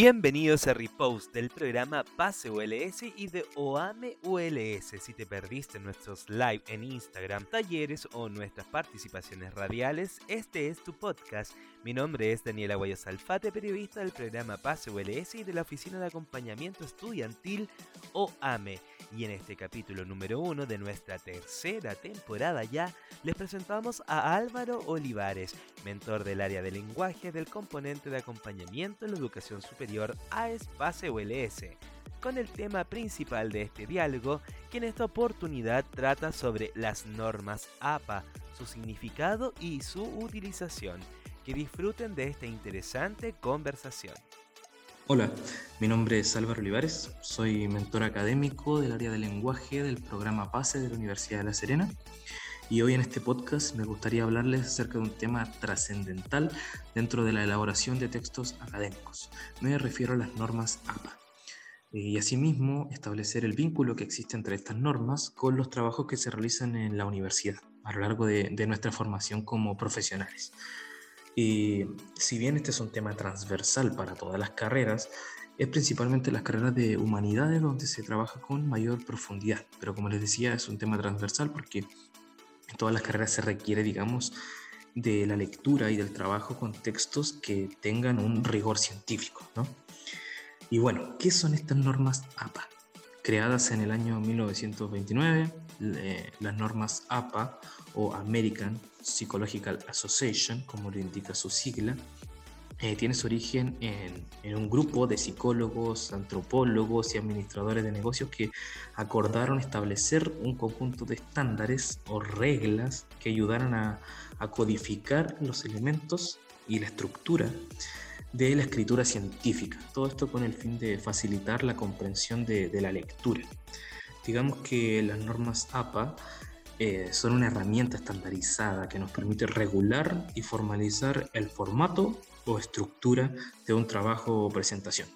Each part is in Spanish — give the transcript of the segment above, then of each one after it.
Bienvenidos a Repost del programa Pase ULS y de OAME ULS. Si te perdiste nuestros live en Instagram, talleres o nuestras participaciones radiales, este es tu podcast. Mi nombre es Daniela Guayas Alfate, periodista del programa Pase ULS y de la Oficina de Acompañamiento Estudiantil OAME. Y en este capítulo número uno de nuestra tercera temporada ya, les presentamos a Álvaro Olivares, mentor del área de lenguaje del componente de acompañamiento en la educación superior a Espacio ULS, con el tema principal de este diálogo, que en esta oportunidad trata sobre las normas APA, su significado y su utilización. Que disfruten de esta interesante conversación. Hola, mi nombre es Álvaro Olivares, soy mentor académico del área de lenguaje del programa PASE de la Universidad de La Serena y hoy en este podcast me gustaría hablarles acerca de un tema trascendental dentro de la elaboración de textos académicos. Me refiero a las normas APA y asimismo establecer el vínculo que existe entre estas normas con los trabajos que se realizan en la universidad a lo largo de, de nuestra formación como profesionales. Y si bien este es un tema transversal para todas las carreras, es principalmente las carreras de humanidades donde se trabaja con mayor profundidad. Pero como les decía, es un tema transversal porque en todas las carreras se requiere, digamos, de la lectura y del trabajo con textos que tengan un rigor científico. ¿no? Y bueno, ¿qué son estas normas APA? Creadas en el año 1929, las normas APA o American Psychological Association, como lo indica su sigla, eh, tiene su origen en, un grupo de psicólogos, antropólogos y administradores de negocios que acordaron establecer un conjunto de estándares o reglas que ayudaran a, codificar los elementos y la estructura de la escritura científica. Todo esto con el fin de facilitar la comprensión de la lectura. Digamos que las normas APA eh, son una herramienta estandarizada que nos permite regular y formalizar el formato o estructura de un trabajo o presentación.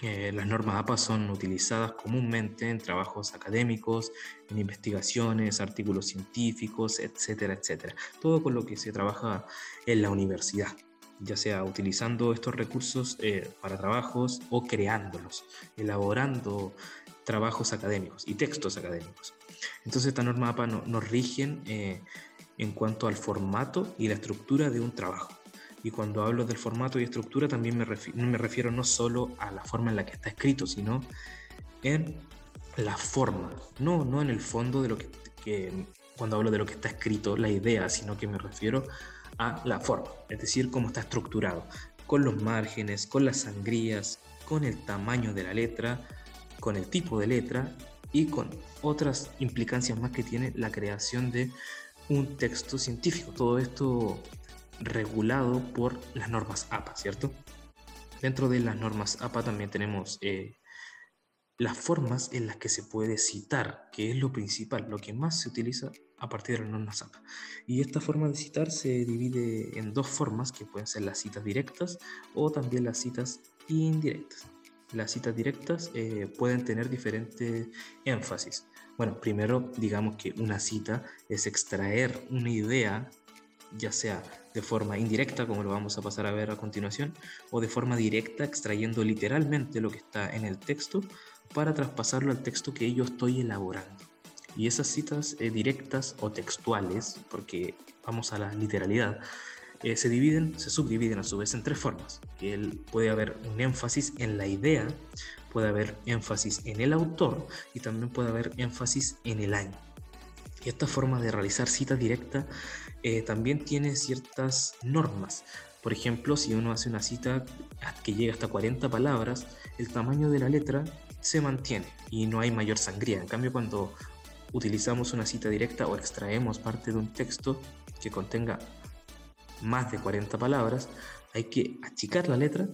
Eh, las normas APA son utilizadas comúnmente en trabajos académicos, en investigaciones, artículos científicos, etcétera, etcétera. Todo con lo que se trabaja en la universidad ya sea utilizando estos recursos eh, para trabajos o creándolos, elaborando trabajos académicos y textos académicos. Entonces esta norma APA nos rigen eh, en cuanto al formato y la estructura de un trabajo. Y cuando hablo del formato y estructura también me refiero, no solo a la forma en la que está escrito, sino en la forma, no, no en el fondo de lo que cuando hablo de lo que está escrito, la idea, sino que me refiero a la forma, es decir, cómo está estructurado, con los márgenes, con las sangrías, con el tamaño de la letra, con el tipo de letra y con otras implicancias más que tiene la creación de un texto científico. Todo esto regulado por las normas APA, ¿cierto? Dentro de las normas APA también tenemos eh, las formas en las que se puede citar, que es lo principal, lo que más se utiliza a partir de las normas APA. Y esta forma de citar se divide en dos formas, que pueden ser las citas directas o también las citas indirectas las citas directas eh, pueden tener diferentes énfasis. Bueno, primero digamos que una cita es extraer una idea, ya sea de forma indirecta, como lo vamos a pasar a ver a continuación, o de forma directa, extrayendo literalmente lo que está en el texto para traspasarlo al texto que yo estoy elaborando. Y esas citas eh, directas o textuales, porque vamos a la literalidad, eh, se dividen, se subdividen a su vez en tres formas. Que puede haber un énfasis en la idea, puede haber énfasis en el autor y también puede haber énfasis en el año. Esta forma de realizar cita directa eh, también tiene ciertas normas. Por ejemplo, si uno hace una cita que llega hasta 40 palabras, el tamaño de la letra se mantiene y no hay mayor sangría. En cambio, cuando utilizamos una cita directa o extraemos parte de un texto que contenga más de 40 palabras, hay que achicar la letra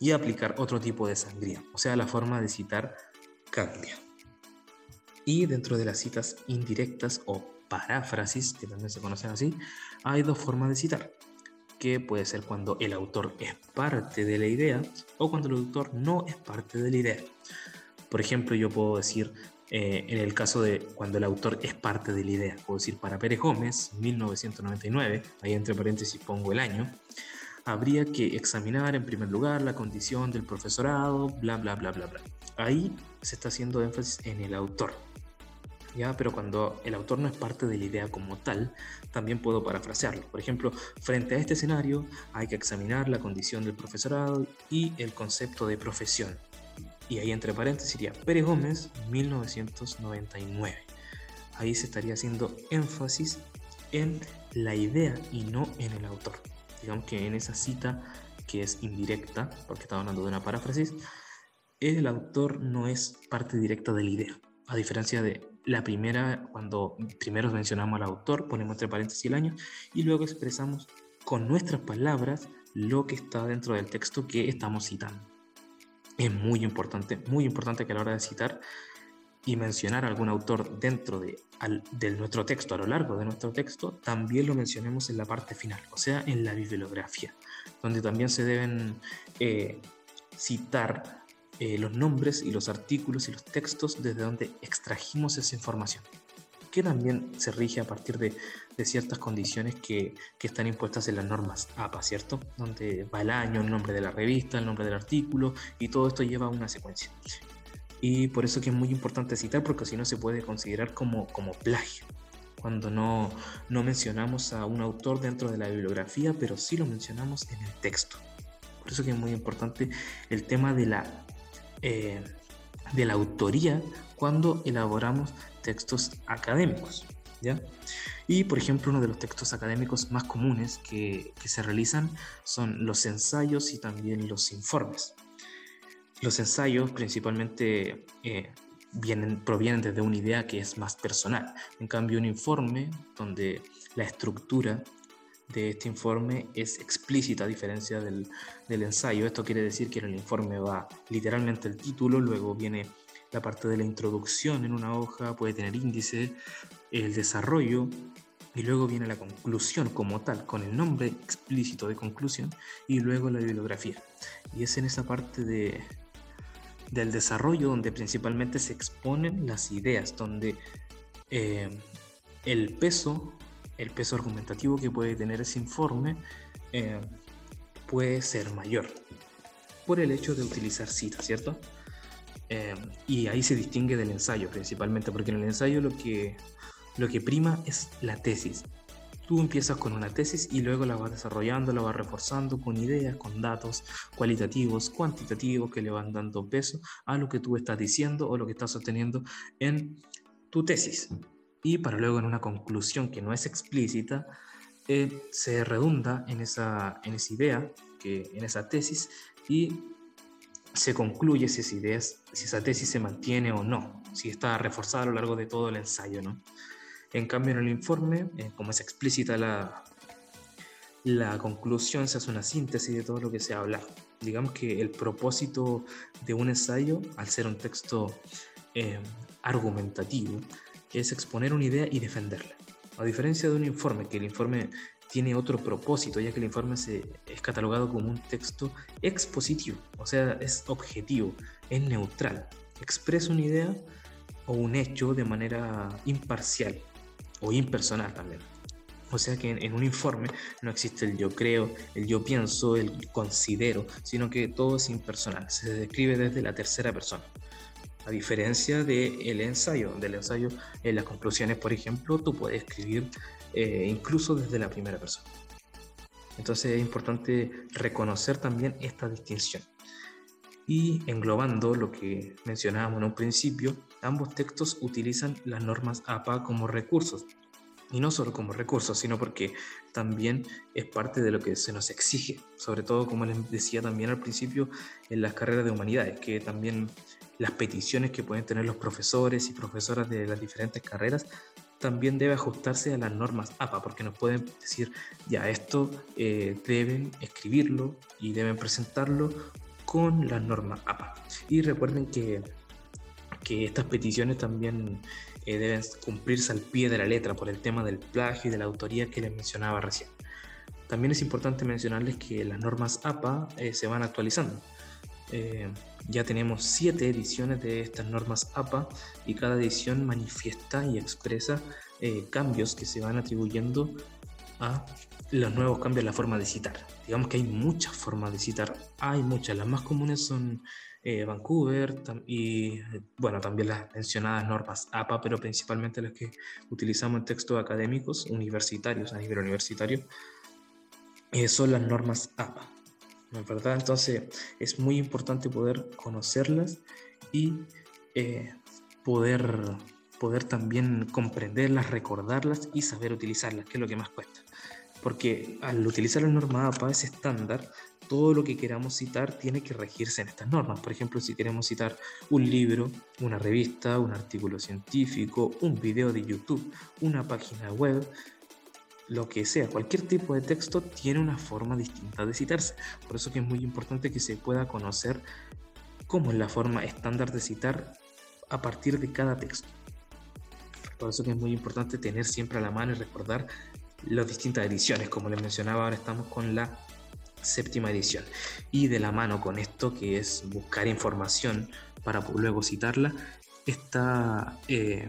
y aplicar otro tipo de sangría. O sea, la forma de citar cambia. Y dentro de las citas indirectas o paráfrasis, que también se conocen así, hay dos formas de citar, que puede ser cuando el autor es parte de la idea o cuando el autor no es parte de la idea. Por ejemplo, yo puedo decir, eh, en el caso de cuando el autor es parte de la idea. Puedo decir, para Pérez Gómez, 1999, ahí entre paréntesis pongo el año, habría que examinar en primer lugar la condición del profesorado, bla, bla, bla, bla, bla. Ahí se está haciendo énfasis en el autor. ¿Ya? Pero cuando el autor no es parte de la idea como tal, también puedo parafrasearlo. Por ejemplo, frente a este escenario hay que examinar la condición del profesorado y el concepto de profesión. Y ahí entre paréntesis iría Pérez Gómez, 1999. Ahí se estaría haciendo énfasis en la idea y no en el autor. Digamos que en esa cita que es indirecta, porque estaba hablando de una paráfrasis, el autor no es parte directa de la idea. A diferencia de la primera, cuando primero mencionamos al autor, ponemos entre paréntesis el año y luego expresamos con nuestras palabras lo que está dentro del texto que estamos citando. Es muy importante, muy importante que a la hora de citar y mencionar algún autor dentro de, nuestro texto, a lo largo de nuestro texto, también lo mencionemos en la parte final, o sea, en la bibliografía, donde también se deben eh, citar eh, los nombres y los artículos y los textos desde donde extrajimos esa información, que también se rige a partir de, ciertas condiciones que, que, están impuestas en las normas APA, ¿cierto? Donde va el año, el nombre de la revista, el nombre del artículo, y todo esto lleva una secuencia y por eso que es muy importante citar porque si no se puede considerar como, como plagio cuando no, no mencionamos a un autor dentro de la bibliografía pero sí lo mencionamos en el texto por eso que es muy importante el tema de la eh, de la autoría cuando elaboramos textos académicos ¿ya? Y por ejemplo, uno de los textos académicos más comunes que, que, se realizan son los ensayos y también los informes. Los ensayos principalmente eh, vienen, provienen desde una idea que es más personal. En cambio, un informe donde la estructura de este informe es explícita a diferencia del, del, ensayo. Esto quiere decir que en el informe va literalmente el título, luego viene la parte de la introducción en una hoja, puede tener índice, el desarrollo y luego viene la conclusión como tal, con el nombre explícito de conclusión y luego la bibliografía. Y es en esa parte de, del desarrollo donde principalmente se exponen las ideas, donde eh, el peso, el peso argumentativo que puede tener ese informe eh, puede ser mayor por el hecho de utilizar citas, ¿cierto? Eh, y ahí se distingue del ensayo principalmente, porque en el ensayo lo que, lo que prima es la tesis, Tú empiezas con una tesis y luego la vas desarrollando, la vas reforzando con ideas, con datos cualitativos, cuantitativos que le van dando peso a lo que tú estás diciendo o lo que estás sosteniendo en tu tesis. Y para luego en una conclusión que no es explícita, eh, se redunda en esa, en esa idea, que, en esa tesis, y se concluye si esa, idea, si esa tesis se mantiene o no, si está reforzada a lo largo de todo el ensayo, ¿no? En cambio, en el informe, eh, como es explícita la, la conclusión, se hace una síntesis de todo lo que se ha hablado. Digamos que el propósito de un ensayo, al ser un texto eh, argumentativo, es exponer una idea y defenderla. A diferencia de un informe, que el informe tiene otro propósito, ya que el informe se, es catalogado como un texto expositivo, o sea, es objetivo, es neutral, expresa una idea o un hecho de manera imparcial, o impersonal también. O sea que en, un informe no existe el yo creo, el yo pienso, el considero, sino que todo es impersonal, se describe desde la tercera persona. A diferencia del ensayo, del ensayo en las conclusiones, por ejemplo, tú puedes escribir eh, incluso desde la primera persona. Entonces es importante reconocer también esta distinción. Y englobando lo que mencionábamos en un principio, ambos textos utilizan las normas APA como recursos. Y no solo como recursos, sino porque también es parte de lo que se nos exige, sobre todo como les decía también al principio en las carreras de humanidades, que también las peticiones que pueden tener los profesores y profesoras de las diferentes carreras también debe ajustarse a las normas APA, porque nos pueden decir, ya esto eh, deben escribirlo y deben presentarlo con las normas APA. Y recuerden que, que estas peticiones también eh, deben cumplirse al pie de la letra por el tema del plagio y de la autoría que les mencionaba recién. También es importante mencionarles que las normas APA eh, se van actualizando. Eh, ya tenemos siete ediciones de estas normas APA y cada edición manifiesta y expresa cambios que se van atribuyendo a los nuevos cambios en la forma de citar. Digamos que hay muchas formas de citar, hay muchas, las más comunes son eh, Vancouver y, bueno, también las mencionadas normas APA, pero principalmente las que utilizamos en textos académicos, universitarios, a nivel universitario, eh, son las normas APA. ¿no es verdad? Entonces es muy importante poder conocerlas y eh, poder, poder también comprenderlas, recordarlas y saber utilizarlas, que es lo que más cuesta. Porque al utilizar la norma APA, ese estándar, todo lo que queramos citar tiene que regirse en estas normas. Por ejemplo, si queremos citar un libro, una revista, un artículo científico, un video de YouTube, una página web, lo que sea, cualquier tipo de texto tiene una forma distinta de citarse. Por eso que es muy importante que se pueda conocer cómo es la forma estándar de citar a partir de cada texto. Por eso que es muy importante tener siempre a la mano y recordar las distintas ediciones. Como les mencionaba, ahora estamos con la séptima edición. Y de la mano con esto, que es buscar información para luego citarla, está eh,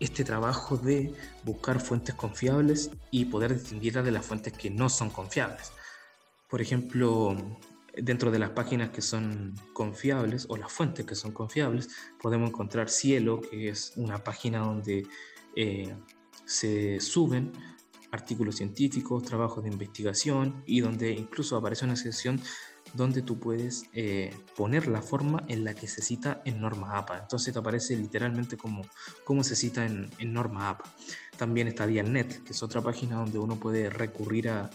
este trabajo de buscar fuentes confiables y poder distinguirla de las fuentes que no son confiables. Por ejemplo, dentro de las páginas que son confiables o las fuentes que son confiables, podemos encontrar Cielo, que es una página donde eh, se suben artículos científicos, trabajos de investigación y donde incluso aparece una sección donde tú puedes eh, poner la forma en la que se cita en norma APA. Entonces te aparece literalmente como, se cita en, en norma APA. También está Dialnet, que es otra página donde uno puede recurrir a,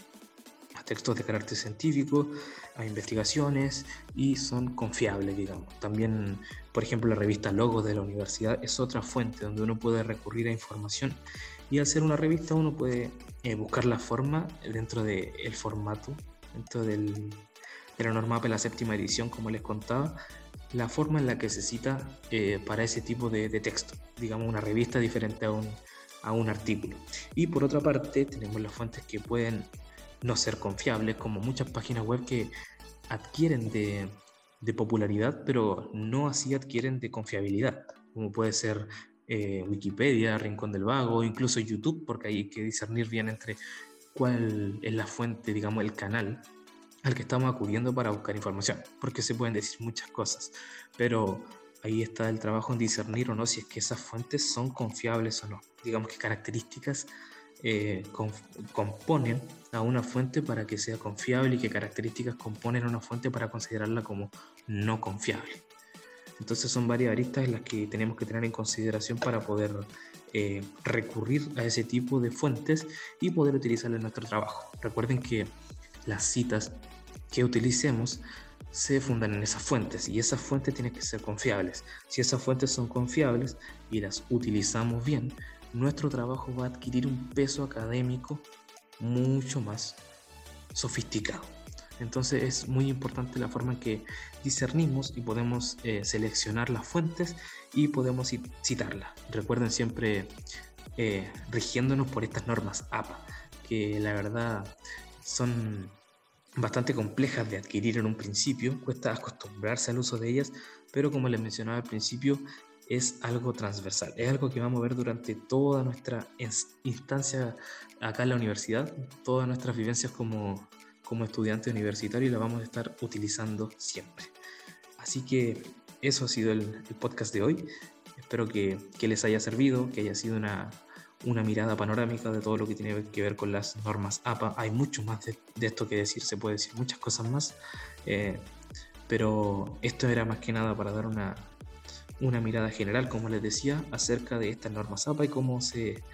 a textos de carácter científico, a investigaciones y son confiables, digamos. También, por ejemplo, la revista Logos de la universidad es otra fuente donde uno puede recurrir a información y al ser una revista uno puede eh, buscar la forma dentro del formato, dentro del, de la norma de la séptima edición, como les contaba, la forma en la que se cita eh, para ese tipo de, de, texto, digamos una revista diferente a un, a un artículo. Y por otra parte tenemos las fuentes que pueden no ser confiables, como muchas páginas web que adquieren de, de popularidad, pero no así adquieren de confiabilidad, como puede ser eh, Wikipedia, Rincón del Vago, incluso YouTube, porque hay que discernir bien entre cuál es la fuente, digamos, el canal al que estamos acudiendo para buscar información, porque se pueden decir muchas cosas, pero ahí está el trabajo en discernir o no si es que esas fuentes son confiables o no, digamos qué características eh, componen a una fuente para que sea confiable y qué características componen a una fuente para considerarla como no confiable. Entonces son varias aristas las que tenemos que tener en consideración para poder eh, recurrir a ese tipo de fuentes y poder utilizarlas en nuestro trabajo. Recuerden que las citas que utilicemos se fundan en esas fuentes y esas fuentes tienen que ser confiables. Si esas fuentes son confiables y las utilizamos bien, nuestro trabajo va a adquirir un peso académico mucho más sofisticado. Entonces es muy importante la forma en que discernimos y podemos eh, seleccionar las fuentes y podemos citarlas. Recuerden siempre eh, rigiéndonos por estas normas APA, que la verdad son bastante complejas de adquirir en un principio, cuesta acostumbrarse al uso de ellas, pero como les mencionaba al principio, es algo transversal, es algo que vamos a ver durante toda nuestra instancia acá en la universidad, todas nuestras vivencias como, como estudiante universitario y la vamos a estar utilizando siempre. Así que eso ha sido el, podcast de hoy. Espero que, que, les haya servido, que haya sido una, una, mirada panorámica de todo lo que tiene que ver con las normas APA. Hay mucho más de, de esto que decir, se puede decir muchas cosas más, eh, pero esto era más que nada para dar una, una mirada general, como les decía, acerca de estas normas APA y cómo se,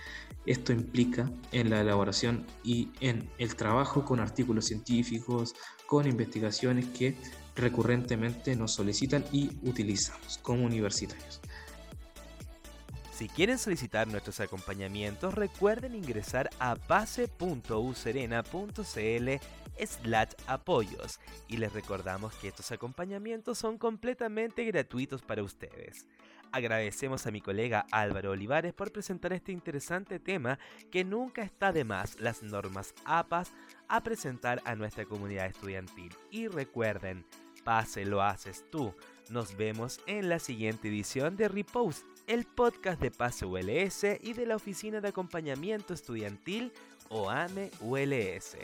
esto implica en la elaboración y en el trabajo con artículos científicos, con investigaciones que recurrentemente nos solicitan y utilizamos como universitarios. Si quieren solicitar nuestros acompañamientos, recuerden ingresar a base.userena.cl slash apoyos y les recordamos que estos acompañamientos son completamente gratuitos para ustedes. Agradecemos a mi colega Álvaro Olivares por presentar este interesante tema que nunca está de más las normas APAS a presentar a nuestra comunidad estudiantil. Y recuerden, pase lo haces tú. Nos vemos en la siguiente edición de Repost, el podcast de Pase ULS y de la Oficina de Acompañamiento Estudiantil OAME ULS.